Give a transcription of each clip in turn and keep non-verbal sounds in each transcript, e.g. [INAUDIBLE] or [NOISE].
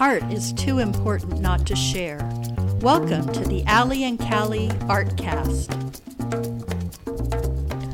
Art is too important not to share. Welcome to the Allie and Callie Artcast.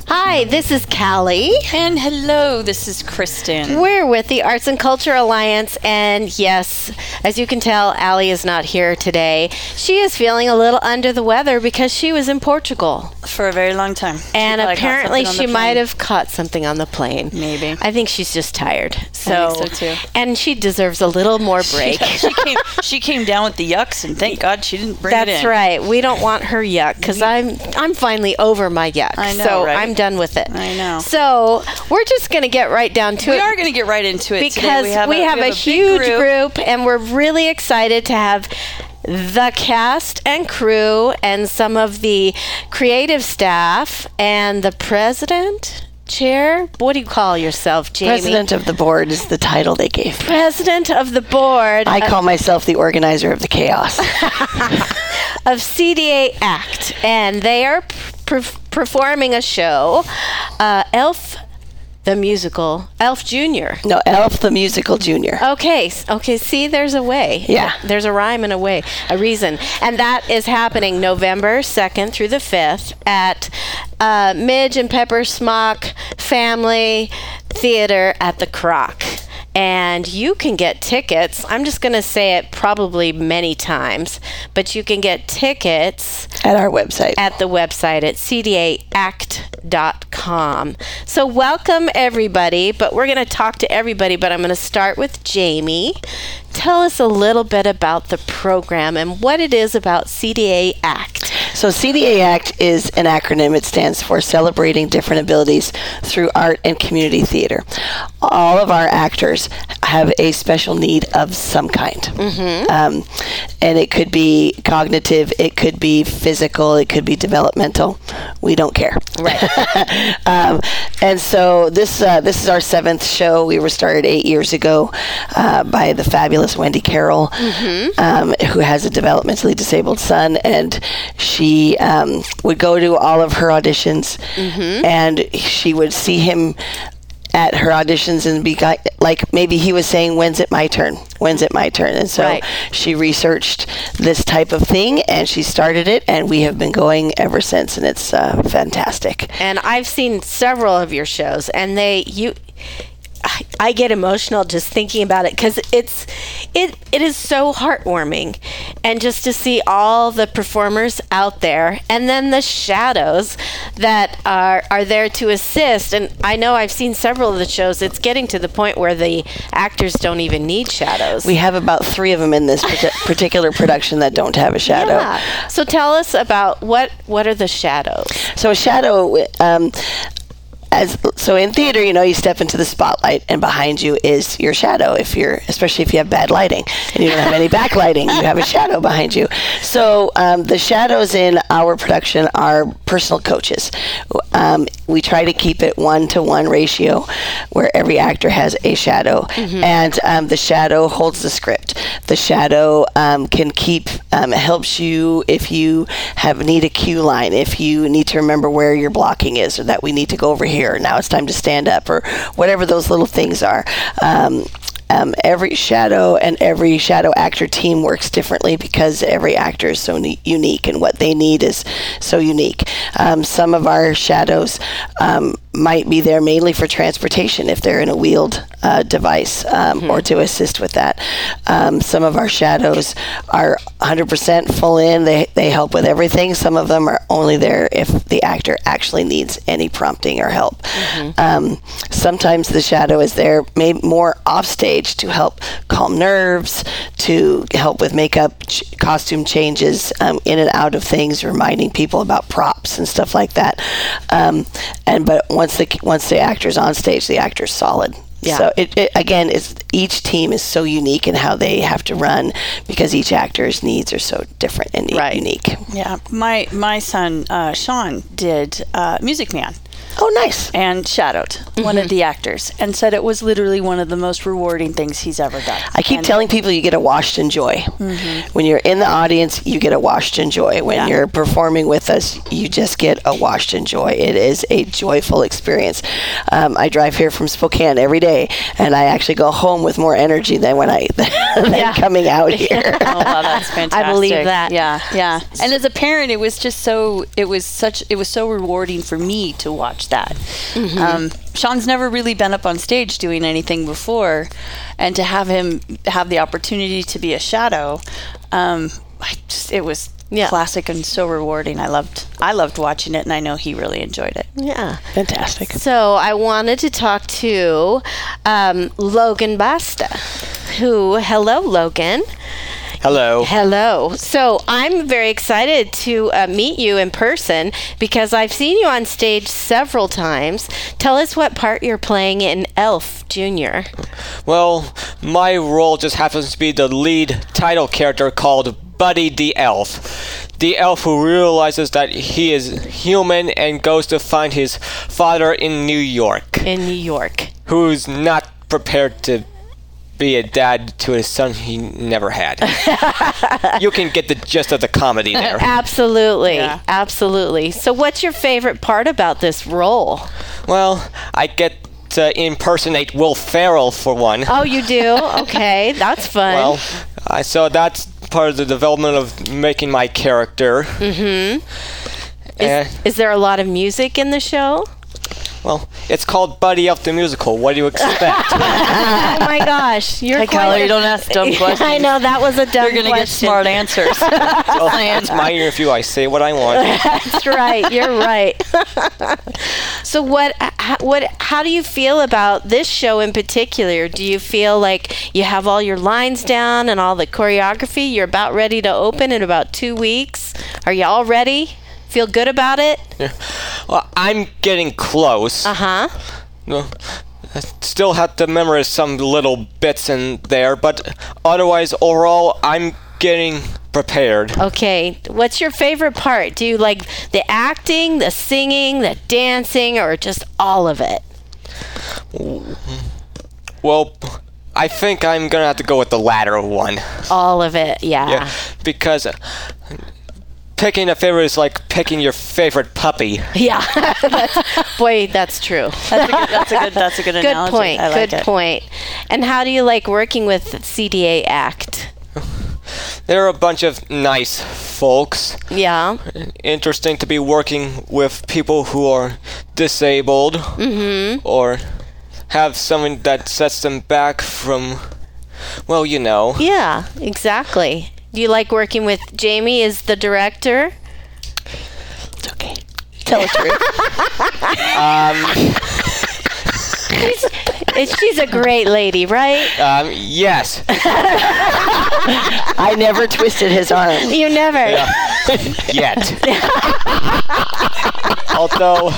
Hi, this is Callie. And hello, this is Kristen. We're with the Arts and Culture Alliance, and yes, as you can tell, Allie is not here today. She is feeling a little under the weather because she was in Portugal. For a very long time. She And apparently, she might have caught something on the plane. Maybe. I think she's just tired. So, think so, too. And she deserves a little more [LAUGHS] break. she came. She [LAUGHS] came down with the yucks, and thank God she didn't bring it in. That's right. We don't want her yuck because I'm I'm finally over my yuck. I know, so right? I'm done with it. I know. So we're just gonna get right down to We it. We are going to get right into it because today. we have, a, big huge group. and we're really excited to have the cast and crew and some of the creative staff and the president chair what do you call yourself jamie President of the board is the title they gave me. President of the board I call myself the organizer of the chaos. [LAUGHS] [LAUGHS] of cda act and they are per- performing a show uh, elf the musical elf junior No, Elf the Musical Junior. Okay, okay. See, there's a way. Yeah. there's a rhyme and a way, a reason, and that is happening November second through the fifth at uh, Midge and Pepper Smock Family Theater at the Kroc. And you can get tickets. I'm just going to say it probably many times, but you can get tickets At our website. at the website at cdaact.com. So, welcome everybody, but we're going to talk to everybody, but I'm going to start with Jamie. Tell us a little bit about the program and what it is about CDA Act. So CDA Act is an acronym. It stands for Celebrating Different Abilities Through Art and Community Theater. All of our actors have a special need of some kind. Mm-hmm. Um, and it could be cognitive, it could be physical, it could be developmental. We don't care. Right. [LAUGHS] um, and so this uh, this is our seventh show. We were started eight years ago uh, by the fabulous Wendy Carroll, um, who has a developmentally disabled son, and she um, would go to all of her auditions, and she would see him at her auditions and be like maybe he was saying when's it my turn when's it my turn and so Right. she researched this type of thing and she started it and we have been going ever since and it's uh, fantastic and I've seen several of your shows, and they you. I, get emotional just thinking about it because it's it it is so heartwarming, and just to see all the performers out there, and then the shadows that are are there to assist. And I know I've seen several of the shows. It's getting to the point where the actors don't even need shadows. we have about three of them in this [LAUGHS] particular production that don't have a shadow yeah. So tell us about what what are the shadows? So a shadow, um, as so in theater, you know, you step into the spotlight, and behind you is your shadow. If you're, especially if you have bad lighting and you don't have any backlighting, you have a shadow behind you. So um, the shadows in our production are personal coaches. Um, we try to keep it one to one ratio, where every actor has a shadow, and um, the shadow holds the script. The shadow um, can keep um, helps you if you have need a cue line, if you need to remember where your blocking is, or that we need to go over here. Now it's time to stand up, or whatever those little things are. Um, um, every shadow and every shadow actor team works differently because every actor is so ne- unique and what they need is so unique. Um, some of our shadows um, might be there mainly for transportation if they're in a wheeled uh, device um, or to assist with that. Um, some of our shadows are 100% full in, they, they help with everything. Some of them are only there if the actor actually needs any prompting or help. Um, sometimes the shadow is there maybe more off stage to help calm nerves, to help with makeup, ch- costume changes, um, in and out of things, reminding people about props and stuff like that. Um, and but once the once the actor's on stage, the actor's solid. Yeah. So it, it again, it's each team is so unique in how they have to run because each actor's needs are so different and Right. unique. Yeah, my my son uh, Sean did uh, Music Man. Oh, nice. and shadowed one of the actors and said it was literally one of the most rewarding things he's ever done. I keep And- telling people you get a washed in joy. When you're in the audience, you get a washed in joy. When Yeah. you're performing with us, you just get a washed in joy. It is a joyful experience. Um, I drive here from Spokane every day, and I actually go home with more energy than when I [LAUGHS] than coming out [LAUGHS] here. Oh wow, that's [LAUGHS] fantastic. believe that. Yeah, yeah. And as a parent, it was just so. It was such. It was so rewarding for me to watch that. Mm-hmm. Um, Sean's never really been up on stage doing anything before, and to have him have the opportunity to be a shadow, um, I just it was Yeah. classic and so rewarding. I loved. I loved watching it, and I know he really enjoyed it. Yeah. Fantastic. So I wanted to talk to um, Logan Basta, who, hello, Logan. Hello. Hello. So I'm very excited to uh, meet you in person because I've seen you on stage several times. Tell us what part you're playing in Elf Junior. Well, my role just happens to be the lead title character called Buddy the Elf. The elf who realizes that he is human and goes to find his father in New York, in New York. who's not prepared to be a dad to a son he never had. [LAUGHS] you can get the gist of the comedy [LAUGHS] there. Absolutely. Yeah. Absolutely. So what's your favorite part about this role? Well, I get to impersonate Will Ferrell for one. Oh, you do? [LAUGHS] Okay. That's fun. Well, I so that's part of the development of making my character. Mm-hmm. is, is there a lot of music in the show? Well, it's called Buddy Elf the Musical. What do you expect? [LAUGHS] Oh my gosh, you're Hey, quite Kyler, you don't ask dumb [LAUGHS] questions. I know that was a dumb question. You're gonna get smart answers. [LAUGHS] Oh, well, it's my interview. I say what I want. That's right. You're right. so what? What? How do you feel about this show in particular? Do you feel like you have all your lines down and all the choreography? You're about ready to open in about two weeks. Are you all ready? Feel good about it? Well, I'm getting close. Uh huh. No, I still have to memorize some little bits in there, but otherwise, overall, I'm getting prepared. Okay. What's your favorite part? Do you like the acting, the singing, the dancing, or just all of it? Well, I think I'm gonna have to go with the latter one. All of it. Yeah. Yeah, because uh, picking a favorite is like picking your favorite puppy. Yeah. [LAUGHS] That's- boy, that's true. That's a good. That's a good. That's a good, [LAUGHS] Good analogy. point. I like good it. point. And how do you like working with CDA Act? They're a bunch of nice folks. Yeah. Interesting to be working with people who are disabled mm-hmm. or have something that sets them back from, well, you know. Yeah, exactly. Do you like working with Jamie as the director? It's okay. Tell the truth. [LAUGHS] [LAUGHS] It's- She's a great lady, right? Um, yes. [LAUGHS] I never twisted his arm. You never. Yeah. Yet. Although,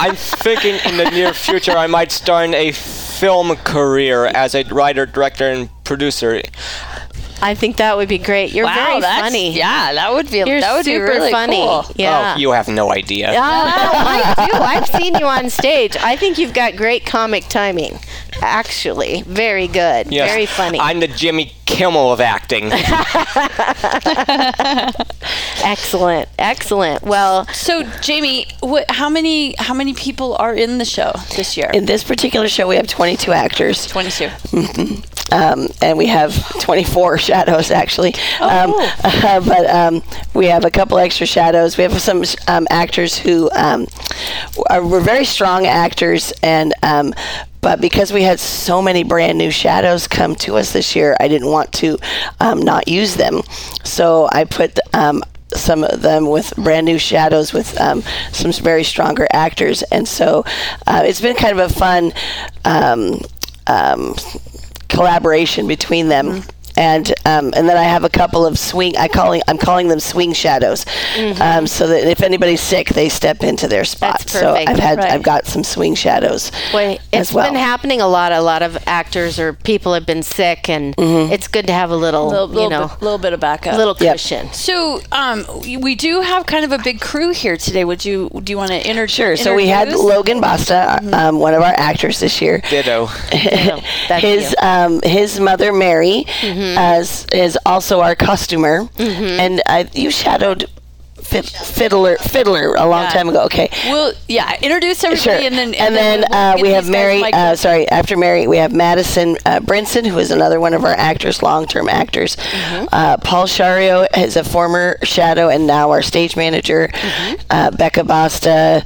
I'm thinking in the near future I might start a film career as a writer, director, and producer. I think that would be great. You're Wow, very that's, funny. Yeah, that would be. You're that would super be really funny. cool. Yeah. Oh, you have no idea. Oh, I do. I've seen you on stage. I think you've got great comic timing. Actually, very good. Yes, Very funny. I'm the Jimmy Kimmel of acting. [LAUGHS] excellent. Excellent. Well, So, Jamie, what? How many? How many people are in the show this year? In this particular show, we have 22 actors. Twenty-two. Mm-hmm. Um, and we have 24 [LAUGHS] shadows actually. Um, Oh. [LAUGHS] but um, we have a couple extra shadows. We have some um, actors who um, are were very strong actors, and um, but because we had so many brand new shadows come to us this year, I didn't want to um, not use them. So I put. Um, some of them with brand new shadows with um, some very stronger actors, and so uh, it's been kind of a fun um, um, collaboration between them. Mm. And um, and then I have a couple of swing. I calling I'm calling them swing shadows, um, so that if anybody's sick, they step into their spot. That's so. I've had Right. I've got some swing shadows Boy, as it's well. been happening a lot. A lot of actors or people have been sick, and Mm-hmm. it's good to have a little, little, you little, know, bit, little bit of backup. little Yep. cushion. So, um, we do have kind of a big crew here today. Would you do you want to introduce? Sure. So we had Logan Basta, um, one of our actors this year. Ditto. [LAUGHS] [LAUGHS] Thank his you. um, his mother Mary as is also our costumer, and uh, you shadowed Fid- Fiddler Fiddler a long Yeah. time ago. Okay. Well, yeah. Introduce everybody, Sure. and then and then, we'll uh, we have Mary. Uh, sorry, after Mary, we have Madison uh, Bronson, who is another one of our actors, long-term actors. Mm-hmm. Uh, Paul Sciarrio is a former Shadow and now our stage manager. Mm-hmm. Uh, Becca Basta,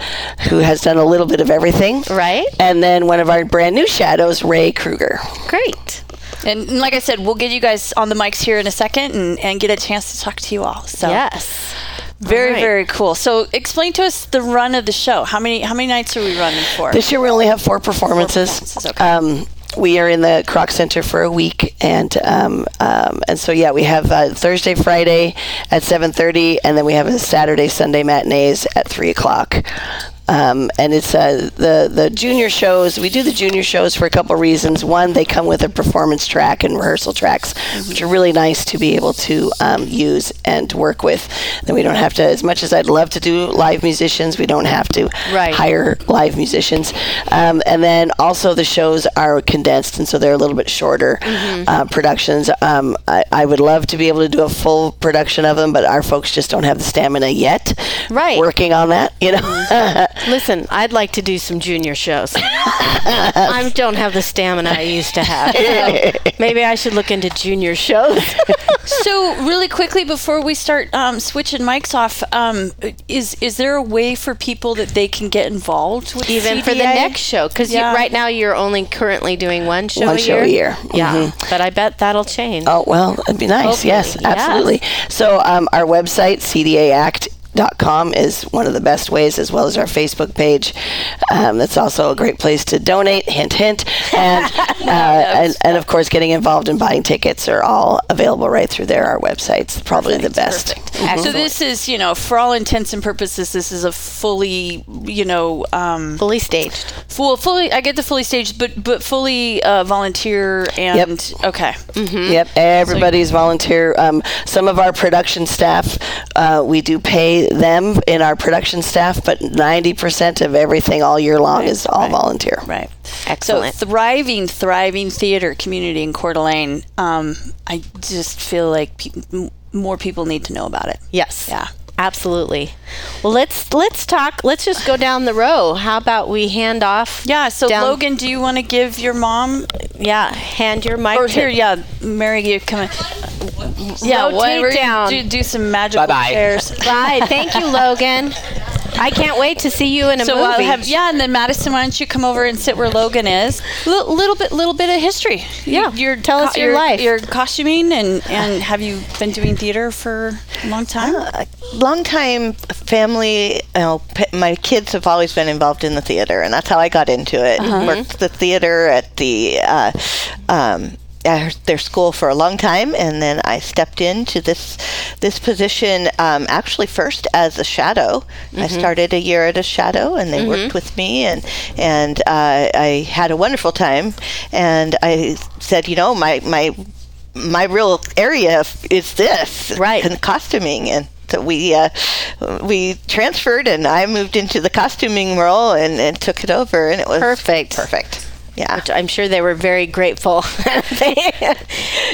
who has done a little bit of everything. Right. And then one of our brand new shadows, Ray Krueger. Great. And like I said, we'll get you guys on the mics here in a second and, and get a chance to talk to you all. So Yes. very right. very cool. So explain to us the run of the show. How many how many nights are we running for? This year we only have four performances. performances, okay. Um, we are in the Kroc Center for a week, and um, um, and so yeah, we have uh, Thursday, Friday at seven thirty, and then we have a Saturday, Sunday matinees at three o'clock. Um, and it's uh, the the junior shows. We do the junior shows for a couple reasons. One, they come with a performance track and rehearsal tracks, which are really nice to be able to um, use and work with. Then we don't have to, as much as I'd love to do live musicians, we don't have to Right. hire live musicians. Um, and then also the shows are condensed, and so they're a little bit shorter uh, productions. Um, I, I would love to be able to do a full production of them, but our folks just don't have the stamina yet. Right. Working on that, you know. [LAUGHS] Listen, I'd like to do some junior shows. [LAUGHS] I don't have the stamina I used to have. so [LAUGHS] maybe I should look into junior shows. [LAUGHS] so really quickly before we start um, switching mics off, um, is is there a way for people that they can get involved with Even for the next show, because Yeah. right now you're only currently doing one show One a show year. a year. Yeah, but I bet that'll change. Oh well, it'd be nice. Hopefully, Yes, yes. absolutely. So um, our website cdaact.com is one of the best ways, as well as our Facebook page. Um, that's also a great place to donate. Hint, hint. And [LAUGHS] uh, and, and of course, getting involved in buying tickets are all available right through there. Our website's probably the best. So this is, you know, for all intents and purposes, this is a fully, you know, um, Fully staged. full, fully. I get the fully staged, but but fully uh, volunteer and okay. Yep, everybody's volunteer. Um, some of our production staff, uh, we do pay them in our production staff, but 90% of everything all year long is all volunteer. Right. Excellent. So thriving, thriving theater community in Coeur d'Alene. Um, I just feel like pe- more people need to know about it. Yes. Yeah. Absolutely. Well, let's let's talk. Let's just go down the row. How about we hand off? Yeah. So Down- Logan, do you want to give your mom Yeah. Hand your mic. or here? Yeah, Mary, you come in. Yeah, Rotate whatever. down. Do, do some magical Bye-bye. chairs. [LAUGHS] Bye. Thank you, Logan. I can't wait to see you in a So movie. I'll have yeah, and then Madison, why don't you come over and sit where Logan is? Little, little bit, little bit of history. Yeah, your tell us your life. Your costuming and and have you been doing theater for a long time? a long time family you know p- my kids have always been involved in the theater and that's how i got into it worked the theater at the uh, um, at their school for a long time and then i stepped into this this position um, actually first as a shadow. I started a year at a shadow and they worked with me and and uh, i had a wonderful time. And i said you know my my my real area is this Right. And costuming. And so we uh, we transferred and I moved into the costuming role and, and took it over and it was Perfect. perfect yeah Which I'm sure they were very grateful. [LAUGHS]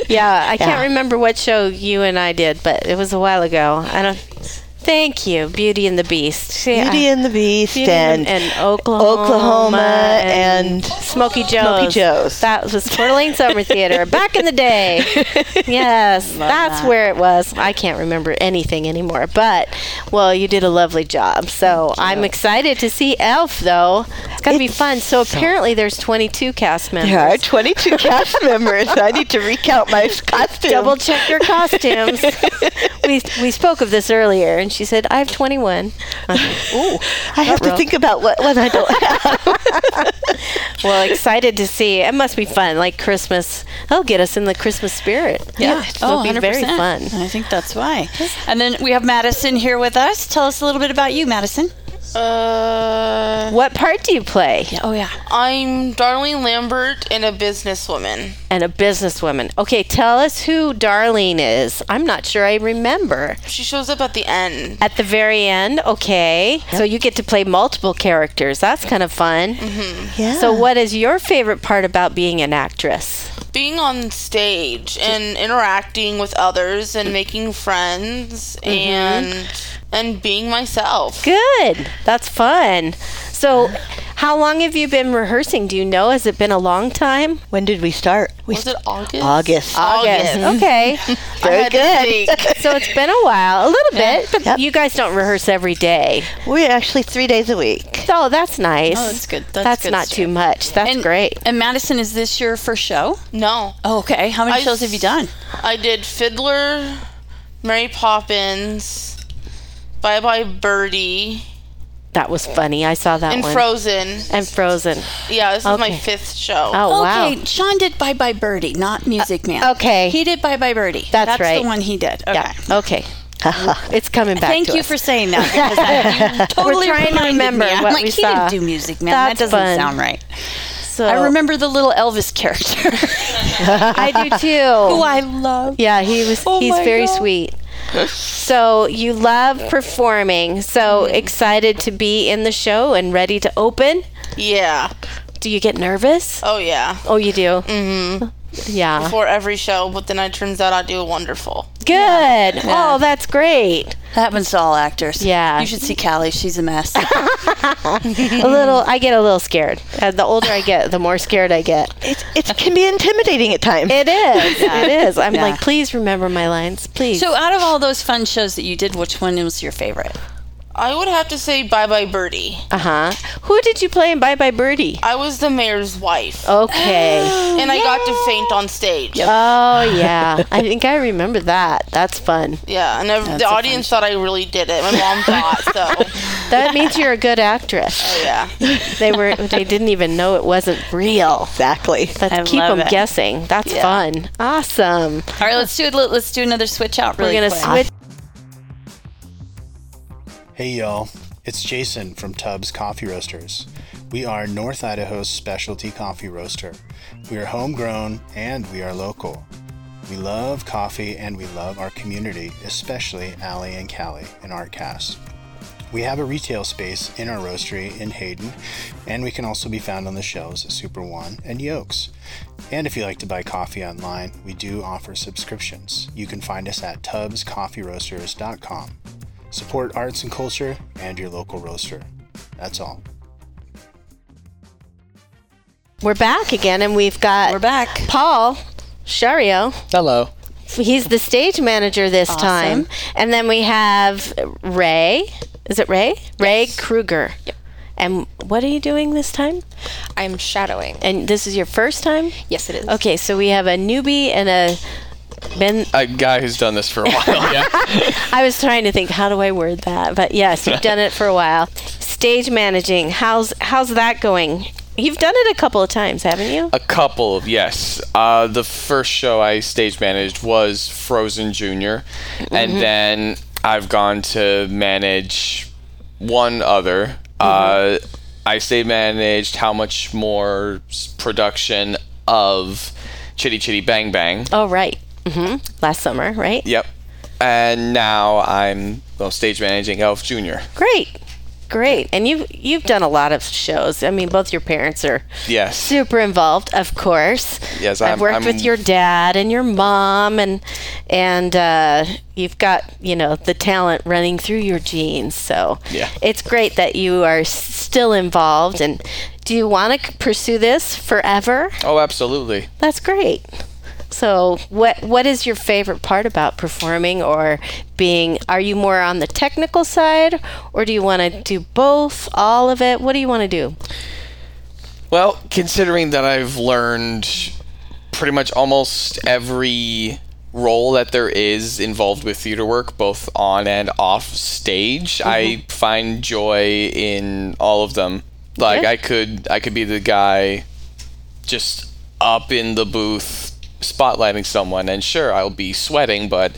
yeah, I can't Yeah. remember what show you and I did, but it was a while ago. I don't. Thank you, Beauty and the Beast. Beauty and the Beast Beauty and, and Oklahoma, Oklahoma and Smokey Joe's. Smokey Joe's. That was Coeur d'Alene Summer Theater back in the day. [LAUGHS] Yes, that's where it was. I can't remember anything anymore, but well, you did a lovely job. So I'm excited to see Elf, though. It's gonna be fun. So apparently, there's 22 cast members. there are 22 cast members I need to recount my [LAUGHS] costumes. Double check your costumes. [LAUGHS] we we spoke of this earlier, and She said, I have 21. [LAUGHS] Ooh, I have to think about what one I don't have. [LAUGHS] well, excited to see. It must be fun, like Christmas. That'll get us in the Christmas spirit. Yeah. it'll oh, be very 100%. fun. I think that's why. And then we have Madison here with us. Tell us a little bit about you, Madison. Uh, What part do you play? Oh, yeah. I'm Darlene Lambert and a businesswoman. And a businesswoman. Okay, tell us who Darlene is. I'm not sure I remember. She shows up at the end. At the very end, okay. So you get to play multiple characters. That's kind of fun. yeah. So, what is your favorite part about being an actress? Being on stage and interacting with others and making friends mm-hmm. and and being myself. Good. That's fun. So, how long have you been rehearsing? Do you know? Has it been a long time? when did we start? We Was it August? August. August. Okay. [LAUGHS] I Very had to good. [LAUGHS] so it's been a while, a little bit, but Yep. you guys don't rehearse every day. We're actually three days a week. Oh, that's nice. Oh, that's good. That's good not stuff. too much. That's and, great. And Madison, is this your first show? No. Oh, okay. How many I shows have you done? I did Fiddler, Mary Poppins, Bye Bye Birdie, That was funny. I saw that and one. Frozen. and Frozen. Yeah, this is my fifth show. Oh, wow. okay, wow. Sean did Bye Bye Birdie, not Music uh, Man. okay. He did Bye Bye Birdie. That's right. the one he did. Okay. Yeah. Okay. [LAUGHS] it's coming back Thank to you us. for saying that. Because I, [LAUGHS] you totally trying to remember me. I'm what like, we he saw. didn't do Music Man. That's that doesn't fun. sound right. So I remember the little Elvis character, [LAUGHS] I do too. who I love. Yeah, he was. Oh he's very God. sweet. So you love performing. So Mm-hmm. excited to be in the show and ready to open. Yeah. Do you get nervous? Oh yeah. Oh, you do. Mm-hmm. Yeah. Before every show, but then it turns out I do a wonderful. Good. Oh, that's great. That happens to all actors. Yeah. You should see Callie. She's a mess. [LAUGHS] [LAUGHS] A little. I get a little scared. Uh, the older I get, the more scared I get. It, it can be intimidating at times. It is. Yeah. [LAUGHS] It is. I'm Yeah. like, please remember my lines, please. so, out of all those fun shows that you did, which one was your favorite? I would have to say Bye Bye Birdie. uh huh. Who did you play in Bye Bye Birdie? I was the mayor's wife, Okay. [GASPS] and I got to faint on stage. Oh yeah, I think I remember that. That's fun. Yeah, and ev- the a fun audience thought I really did it. My mom thought so. [LAUGHS] That means you're a good actress. Oh, yeah. They were. They didn't even know it wasn't real. Exactly. Let's I keep love them it. guessing. That's Yeah. fun. Awesome. All right, let's do it. Let's do another switch out. Really We're gonna quick. switch. Hey y'all, it's Jason from Tubbs Coffee Roasters. We are North Idaho's specialty coffee roaster. We are homegrown and we are local. We love coffee and we love our community, especially Allie and Callie in Artcast. We have a retail space in our roastery in Hayden, and we can also be found on the shelves at Super One and Yokes. And if you like to buy coffee online, we do offer subscriptions. You can find us at tubbscoffeeroasters.com. Support arts and culture and your local roaster. That's all. We're back again, and we've got We're back. Paul Sciarrio. Hello. He's the stage manager this time, and then we have Ray. Is it Ray? Ray Krueger. Yep. And what are you doing this time? I'm shadowing. And this is your first time? Yes, it is. Okay, so we have a newbie and a been A guy who's done this for a while. Yeah. [LAUGHS] I was trying to think how do I word that, but yes, you've done it for a while. Stage managing, how's how's that going? You've done it a couple of times, haven't you? A couple yes. Uh, the first show I stage managed was Frozen Junior, and then I've gone to manage one other. Uh, I stage managed how much more production of Chitty Chitty Bang Bang. Oh, right. Hmm Last summer, right? Yep. And now I'm well, stage managing Elf Junior. Great, great. And you've you've done a lot of shows. I mean, both your parents are Yes. super involved, of course. Yes, I've I'm- worked I'm- with your dad and your mom, and and uh, you've got you know the talent running through your genes. So Yeah. it's great that you are still involved. And do you want to pursue this forever? Oh, absolutely. That's great. So, what what is your favorite part about performing or being? Are you more on the technical side, or do you want to do both, all of it? What do you want to do? Well, considering that I've learned pretty much almost every role that there is involved with theater work, both on and off stage. I mm-hmm. find joy in all of them. Like Good. I could I could be the guy just up in the booth spotlighting someone and sure I'll be sweating but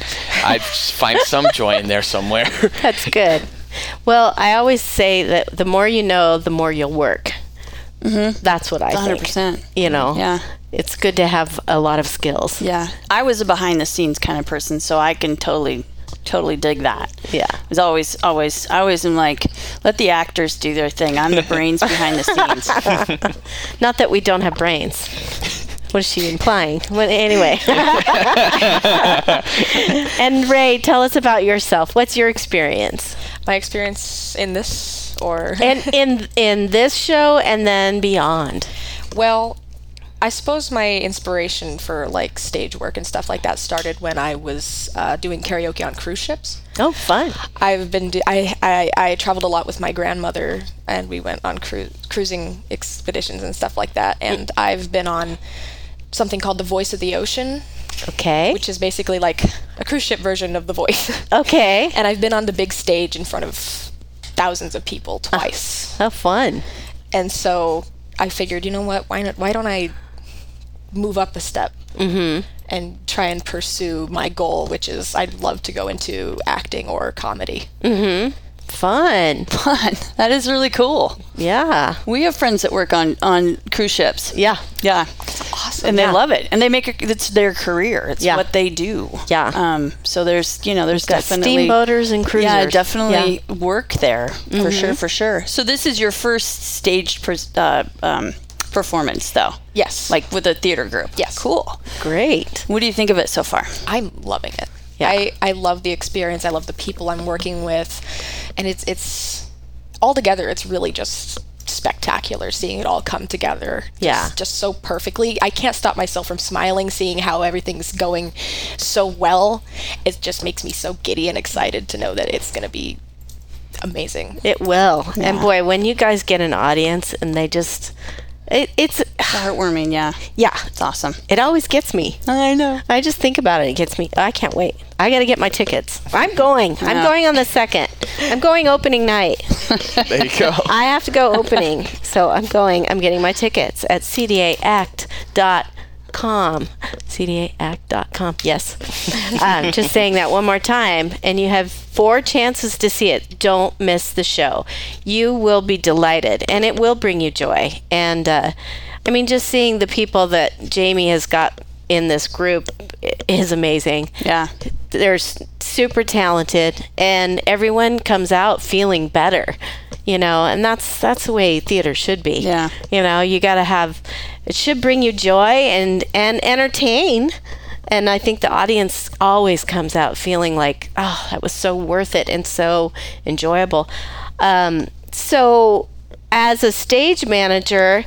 I find some joy in there somewhere. [LAUGHS] That's good. Well, I always say that the more you know, the more you'll work. Mm-hmm. That's what I think. 100%. You know, Yeah. it's good to have a lot of skills. Yeah. I was a behind the scenes kind of person, so I can totally totally dig that. Yeah. It was always always I always am like, let the actors do their thing. I'm the brains behind the scenes. [LAUGHS] Not that we don't have brains. What is she implying? Well, anyway. [LAUGHS] and Ray, tell us about yourself. What's your experience? My experience in this, or And in in this show and then beyond. well, I suppose my inspiration for like stage work and stuff like that started when I was uh, doing karaoke on cruise ships. Oh, fun. I've been do- I, I I traveled a lot with my grandmother, and we went on cru- cruising expeditions and stuff like that. And I've been on something called the Voice of the Ocean, Okay. which is basically like a cruise ship version of The Voice. [LAUGHS] Okay. and I've been on the big stage in front of thousands of people ah, twice. How fun. and so I figured, you know what? Why not? Why don't I move up a step mm-hmm. and try and pursue my goal, which is I'd love to go into acting or comedy. Mm-hmm. Fun. [LAUGHS] Fun. That is really cool. Yeah. We have friends that work on on cruise ships. Yeah. Yeah. Awesome. And they Yeah. love it. And they make it it's their career. It's Yeah. what they do. Yeah. Um so there's, you know, there's Got definitely steamboaters and cruisers. Yeah, definitely Yeah. work there for sure, for sure. So this is your first staged pres uh, um, performance, though, yes. like with a theater group. Yes. cool. Great. What do you think of it so far? I'm loving it. Yeah. I, I love the experience. I love the people I'm working with, and it's it's all together. It's really just spectacular seeing it all come together. Yeah. just so perfectly. I can't stop myself from smiling seeing how everything's going so well. It just makes me so giddy and excited to know that it's going to be amazing. It will. And boy, when you guys get an audience and they just it, it's Heartwarming, yeah. yeah, It's awesome. it always gets me. I know. I just think about it. It gets me. I can't wait. I got to get my tickets. I'm going. I'm going on the second. I'm going opening night. [LAUGHS] there you go. I have to go opening. So I'm going. I'm getting my tickets at cdaact.com. cdaact.com. Yes. um, just saying that one more time. And you have four chances to see it. Don't miss the show. You will be delighted, and it will bring you joy. And uh, I mean, just seeing the people that Jamie has got in this group is amazing Yeah. They're super talented and everyone comes out feeling better you know and that's that's the way theater should be Yeah. you know you got to have it should bring you joy and and entertain and i think the audience always comes out feeling like oh that was so worth it and so enjoyable um, so as a stage manager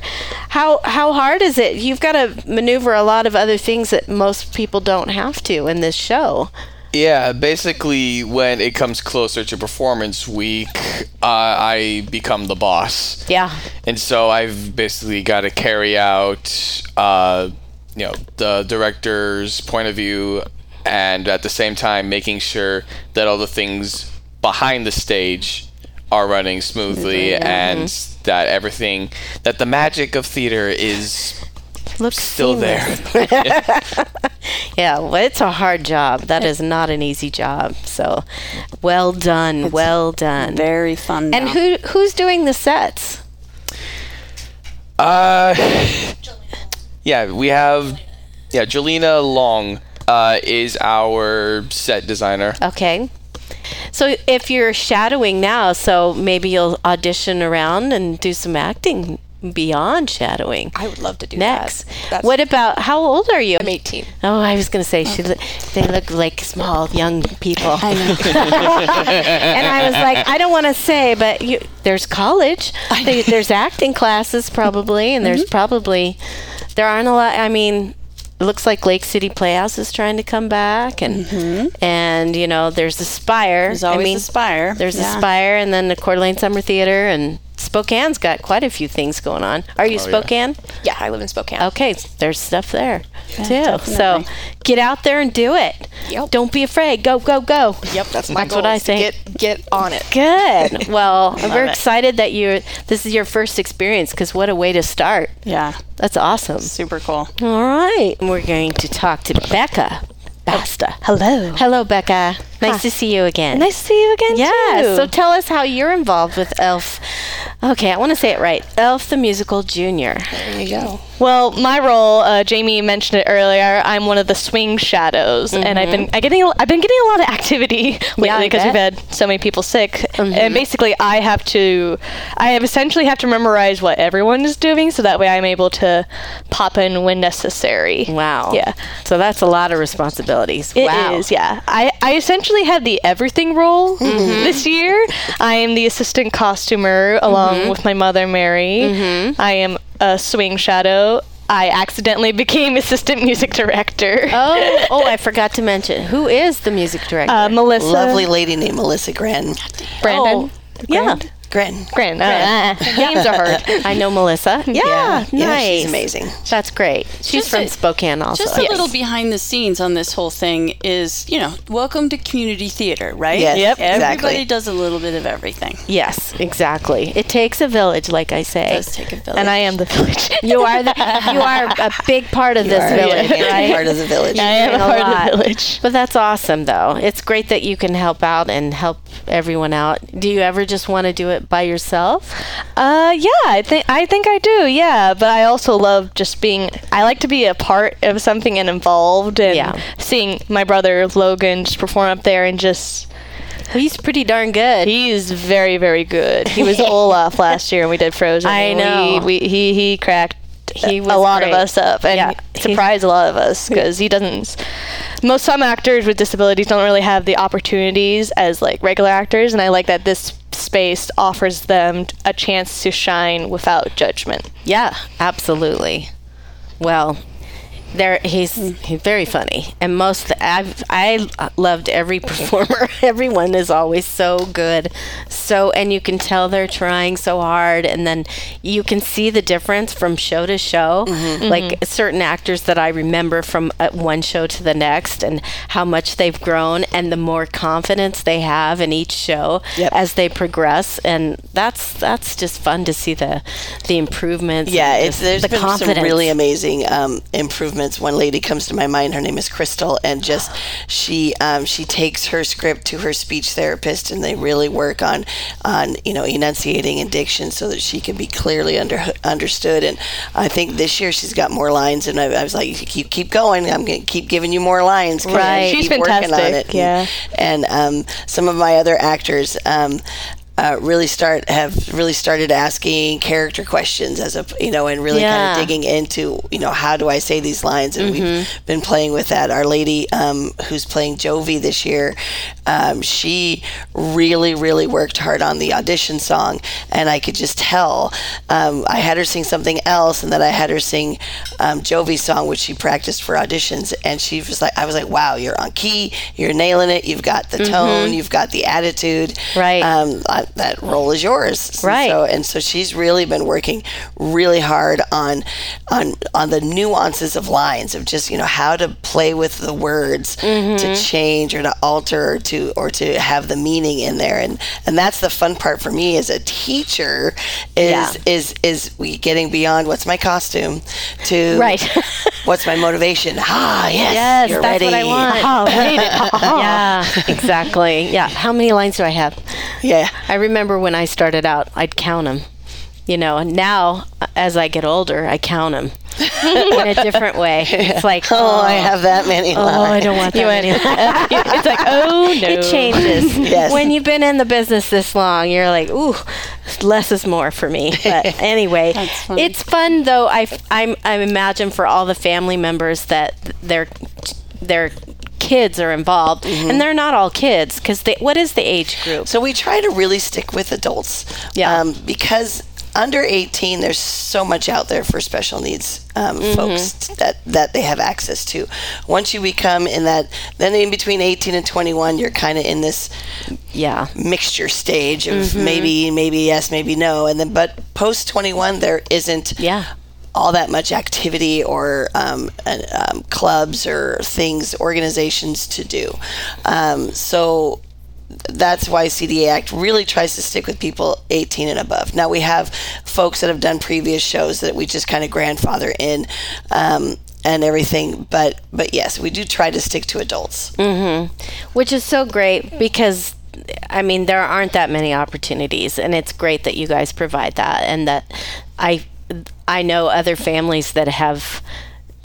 how how hard is it? You've got to maneuver a lot of other things that most people don't have to in this show. Yeah, basically, when it comes closer to performance week, uh, I become the boss. yeah. And so I've basically got to carry out, uh, you know, the director's point of view, and at the same time making sure that all the things behind the stage are running smoothly, and that everything, that the magic of theater is looks still there. [LAUGHS] Yeah, well, it's a hard job. That is not an easy job. So, well done, well done. Very fun. and now. who who's doing the sets? Uh, yeah, we have, yeah, Jelena Long uh, is our set designer. Okay. So if you're shadowing now, so maybe you'll audition around and do some acting beyond shadowing. I would love to do Next. that. What about how old are you? I'm 18. Oh, I was going to say she. They look like small young people. I [LAUGHS] and I was like, I don't want to say, but you, there's college. There's acting classes probably, and Mm-hmm. there's probably there aren't a lot. I mean. It looks like Lake City Playhouse is trying to come back, and and you know there's a Spire. Mm-hmm. There's always I mean, the Spire. There's Yeah. the Spire, and then the Coeur d'Alene Summer Theater, and Spokane's got quite a few things going on. Are you oh, Spokane? Yeah, I live in Spokane. Okay, there's stuff there too. So get out there and do it. Yep. Don't be afraid. Go, go, go. Yep, that's my That's goal. what I say. Get get on it. Good. [LAUGHS] Well, we're it. excited that you this is your first experience because what a way to start. Yeah, That's awesome. super cool. All right. We're going to talk to Becca Basta. Oh. Hello. Hello, Becca. Nice to see you again. Nice to see you again. Yeah. too. So tell us how you're involved with Elf. Okay, I want to say it right. Elf the Musical Junior. there you go. Well, my role, uh, Jamie mentioned it earlier. I'm one of the swing shadows, and I've been I getting I've been getting a lot of activity [LAUGHS] Mm-hmm. Yeah, lately because we've. Mm-hmm. had so many people sick. And basically, I have to I have essentially have to memorize what everyone is doing, so that way I'm able to pop in when necessary. Wow. Yeah. So that's a lot of responsibilities. It is, wow. yeah. I, I essentially have the everything role Mm-hmm. this year. I am the assistant costumer along Mm-hmm. with my mother, Mary. I am a swing shadow. I accidentally became assistant music director. Oh, oh, I forgot to mention. Who is the music director? Uh, Melissa. Lovely lady named Melissa Gran. Brandon. yeah. Gran. Gran. Uh, names are hard. [LAUGHS] I know Melissa. [LAUGHS] Yeah, Yeah, nice. yeah, she's amazing. That's great. She's Just from a- Spokane also. Just a little behind the scenes on this whole thing is, you know, welcome to community theater, right? Yes, Yep. Everybody exactly. does a little bit of everything. Yes, exactly. It takes a village, like I say. It does take a village. And I am the village. [LAUGHS] You are the you are a big part of this are, village, yeah, right? part of the village. I am a doing a part lot. of the village. But that's awesome, though. It's great that you can help out and help everyone out. Do you ever just want to do it by yourself? Uh, yeah, I think I think I do. Yeah, but I also love just being. I like to be a part of something and involved, and Yeah. seeing my brother Logan just perform up there and just. He's pretty darn good. He's very, very good. He was [LAUGHS] Olaf last year, and we did Frozen. I know. We, we, he he cracked He a lot great. of us up, and Yeah, surprised a lot of us because he doesn't. Most some actors with disabilities don't really have the opportunities as like regular actors, and I like that this space offers them a chance to shine without judgment. Yeah, absolutely. Well, there he's hmm. he's very funny, and most I've I loved every performer. [LAUGHS] Everyone is always so good, so and you can tell they're trying so hard, and then you can see the difference from show to show. Like certain actors that I remember from uh, one show to the next, and how much they've grown, and the more confidence they have in each show Yep. as they progress, and that's that's just fun to see the the improvements. Yeah, and it's just there's the been some really amazing um, improvements. One lady comes to my mind. Her name is Crystal, and just [GASPS] she um, she takes her script to her speech therapist, and they really work on on you know enunciating and diction so that she can be clearly under understood. And I think this year she's got more lines, and I, I was like, you keep keep going. I'm gonna keep giving you more lines. Right. She's keep working on fantastic, it. yeah. and, and um, some of my other actors. Um, uh, really start have really started asking character questions as a you know and really Yeah. kind of digging into you know how do I say these lines and we've been playing with that. Our lady um, who's playing Jovie this year, um, she really really worked hard on the audition song and I could just tell. Um, I had her sing something else and then I had her sing um, Jovie's song which she practiced for auditions and she was like I was like wow you're on key you're nailing it you've got the tone you've got the attitude Right. um, I, that role is yours Right. so and so she's really been working really hard on on on the nuances of lines of just you know how to play with the words Mm-hmm. to change or to alter or to or to have the meaning in there and and that's the fun part for me as a teacher is Yeah. is is we getting beyond what's my costume to Right. [LAUGHS] what's my motivation ah yes Yes, you're that's ready what I want. [LAUGHS] [LAUGHS] yeah, exactly. Yeah. How many lines do I have? yeah I remember when I started out, I'd count them. You know, and now as I get older, I count them [LAUGHS] in a different way. It's like, oh I oh, have that many oh, I don't want that many. [LAUGHS] it's like, oh [LAUGHS] no. It changes. Yes. When you've been in the business this long, you're like, ooh, less is more for me. But anyway, it's fun though. I, I'm, I imagine for all the family members that their their kids are involved, Mm-hmm. and they're not all kids because. What is the age group? So we try to really stick with adults. Yeah. Um, because under 18, there's so much out there for special needs um, Mm-hmm. folks that that they have access to. Once you become in that, then in between 18 and 21, you're kind of in this Yeah. mixture stage of Mm-hmm. maybe maybe yes maybe no and then but post 21 there isn't Yeah. All that much activity or um, uh, clubs or things organizations to do um, so that's why CDA Act really tries to stick with people 18 and above. Now we have folks that have done previous shows that we just kind of grandfather in um, and everything, but but yes, we do try to stick to adults. which is so great because I mean there aren't that many opportunities and it's great that you guys provide that and that I I know other families that have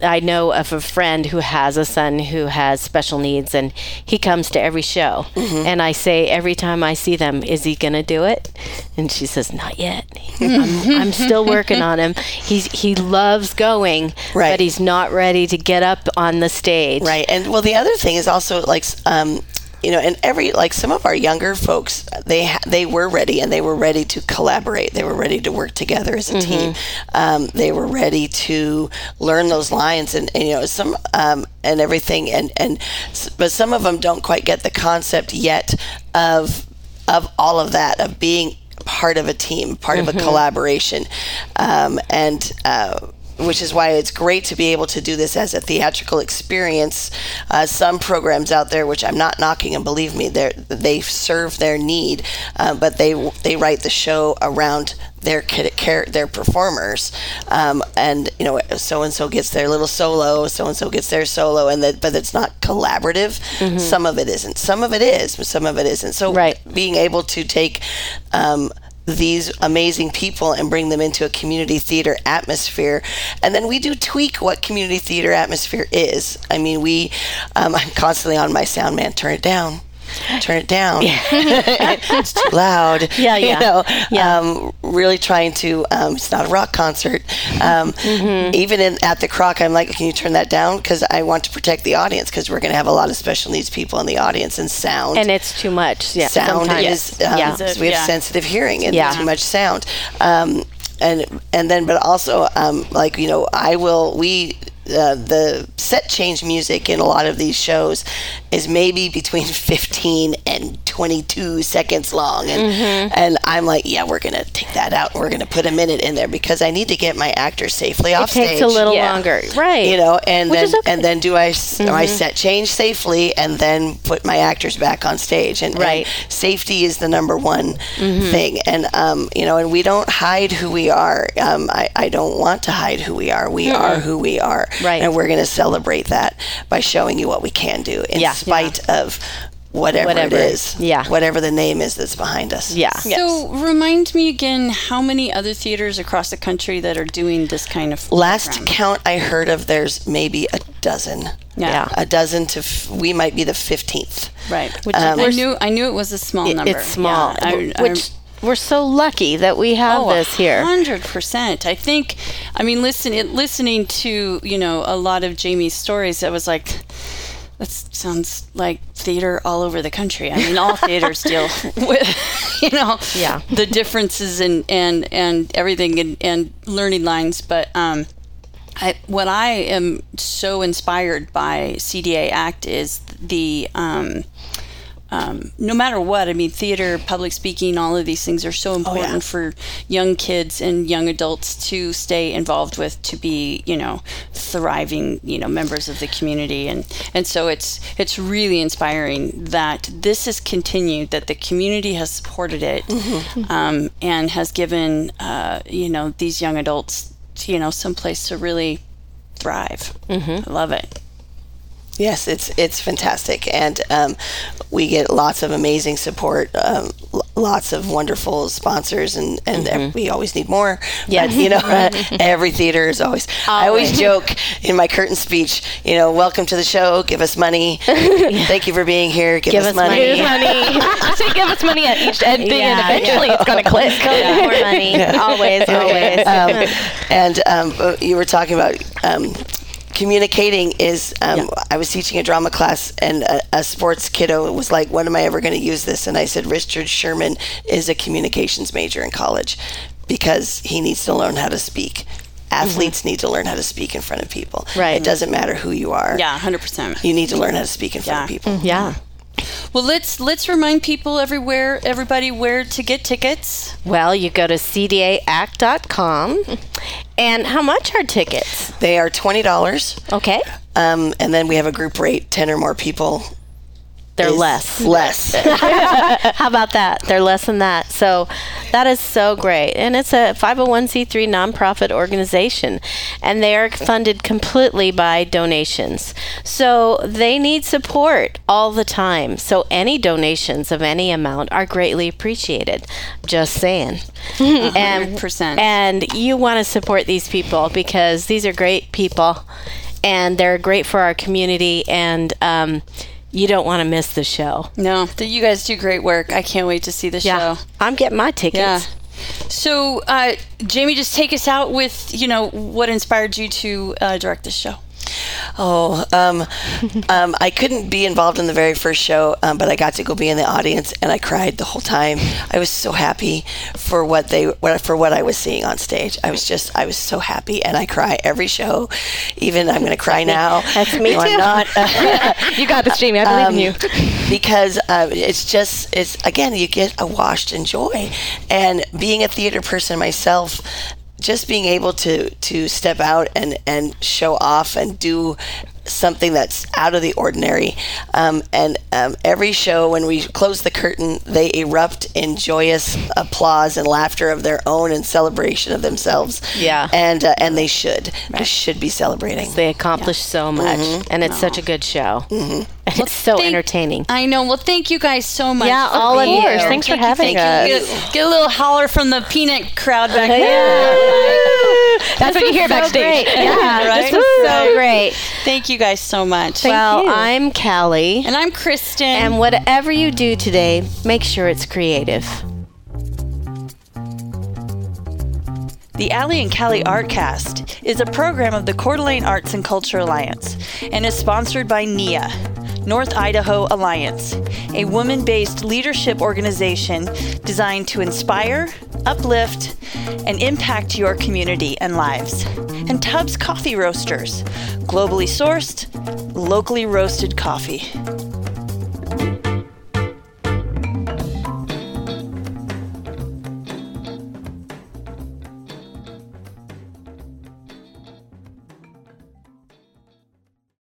I know of a friend who has a son who has special needs and he comes to every show. And I say every time I see them is he going to do it? And she says not yet. I'm, [LAUGHS] I'm still working on him. He's he loves going Right. but he's not ready to get up on the stage. Right. And well, the other thing is also like, um, you know, and every like some of our younger folks, they ha- they were ready and they were ready to collaborate. They were ready to work together as a team. Um, they were ready to learn those lines and, and you know some um, and everything. And and but some of them don't quite get the concept yet of of all of that of being part of a team, part of a collaboration, um, and. Uh, which is why it's great to be able to do this as a theatrical experience. Uh, some programs out there, which I'm not knocking, and believe me, they they serve their need, uh, but they they write the show around their their performers, um, and you know, so and so gets their little solo, so and so gets their solo, and that, but it's not collaborative. Some of it isn't. Some of it is, but some of it isn't. So Right. being able to take um, these amazing people and bring them into a community theater atmosphere. And then we do tweak what community theater atmosphere is. I mean, we, um, I'm constantly on my sound man, turn it down. Turn it down. [LAUGHS] it's too loud. Yeah, [LAUGHS] yeah. You know, Yeah. um, really trying to. Um, it's not a rock concert. Um, Mm-hmm. Even in at the Kroc, I'm like, can you turn that down? Because I want to protect the audience. Because we're going to have a lot of special needs people in the audience and sound and it's too much yeah sound sometimes. is um, yeah so we have Yeah. sensitive hearing and Yeah. too much sound um, and and then but also um, like you know I will we uh, the set change music in a lot of these shows is maybe between 15 and 22 seconds long and Mm-hmm. and I'm like yeah we're gonna take that out we're gonna put a minute in there because I need to get my actors safely off stage. it takes stage a little Yeah. longer right you know, and Which then okay. Mm-hmm. and then do I s- I set change safely and then put my actors back on stage and, and Right. Mm-hmm. safety is the number one thing and um you know and we don't hide who we are um I, I don't want to hide who we are we are who we are Right. and we're going to celebrate that by showing you what we can do in Yeah. Spite of whatever, Whatever. it is Yeah. whatever the name is that's behind us yeah So remind me again how many other theaters across the country that are doing this kind of last program? count I heard of there's maybe a dozen Yeah. a dozen to f- we might be the 15th Right. Which Um, I knew I knew it was a small It- number. it's small Yeah, I- I- which we're so lucky that we have Oh, this here Hundred percent. I think. I mean, listening listening to you know a lot of Jamie's stories, I was like, that sounds like theater all over the country. I mean, all theaters deal [LAUGHS] with you know Yeah. the differences and and and everything and, and learning lines, but um. I, what I am so inspired by CDA Act is the um, um, no matter what, I mean, theater, public speaking, all of these things are so important for young kids and young adults to stay involved with, to be, you know, thriving, you know, members of the community, and and so it's it's really inspiring that this has continued, that the community has supported it, um, and has given, uh, you know, these young adults, you know, some place to really thrive. I love it. Yes, it's it's fantastic, and um, we get lots of amazing support, um, l- lots of wonderful sponsors, and and ev- we always need more. Yeah, you know, [LAUGHS] [LAUGHS] every theater is always. I always joke in my curtain speech, you know, welcome to the show. Give us money. [LAUGHS] Thank you for being here. Give, us, money. Give us money. so give us money at each ending, and Yeah, eventually it's going to click. more money always always um, and um, you were talking about um, communicating is um, i was teaching a drama class and a, a sports kiddo was like when am i ever going to use this and i said richard sherman is a communications major in college because he needs to learn how to speak. Athletes need to learn how to speak in front of people. Right. It doesn't matter who you are. Yeah, hundred percent. You need to learn how to speak in front of Yeah. people. Yeah. Well, let's let's remind people everywhere, everybody, where to get tickets. Well, you go to cdaact.com. And how much are tickets? They are twenty dollars, Okay. um, and then we have a group rate. Ten or more people. They're less. [LAUGHS] Less. [LAUGHS] How about that? They're less than that. So that is so great. And it's a 501c3 nonprofit organization. And they are funded completely by donations. So they need support all the time. So any donations of any amount are greatly appreciated. Just saying. [LAUGHS] and, 100%. and you want to support these people because these are great people and they're great for our community. And, um, you don't want to miss the show. No, you guys do great work. I can't wait to see the Yeah, show. I'm getting my tickets. Yeah. So, uh, Jamie, just take us out with you know what inspired you to uh, direct this show. Oh, um, um, I couldn't be involved in the very first show, um, but I got to go be in the audience, and I cried the whole time. I was so happy for what they what, for what I was seeing on stage. I was just I was so happy, and I cry every show. Even I'm going to cry now. [LAUGHS] That's me No, I'm too. not. [LAUGHS] You got this, Jamie. I believe in you. Um, because uh, it's just it's again you get a washed in joy and being a theater person myself just being able to to step out and and show off and do something that's out of the ordinary. Um, and um, every show when we close the curtain they erupt in joyous applause and laughter of their own and celebration of themselves. Yeah. and uh, and they should. They should be celebrating. They accomplish so much, Mm-hmm. and it's such a good show. And it's so thank- entertaining. I know. Well, thank you guys so much. Yeah, for all of being you. here. Thanks for Thank you, having thank you. Get, get a little holler from the peanut crowd back there. That's what you hear So backstage. great. Yeah, Right? [LAUGHS] this was so great. Thank you guys so much. well, you. I'm Callie, and I'm Kristen. and whatever you do today, make sure it's creative. The Allie and Callie Artcast is a program of the Coeur d'Alene Arts and Culture Alliance and is sponsored by NIA, North Idaho Alliance, a woman based leadership organization designed to inspire, uplift, and impact your community and lives. And Tubbs Coffee Roasters, globally sourced, locally roasted coffee.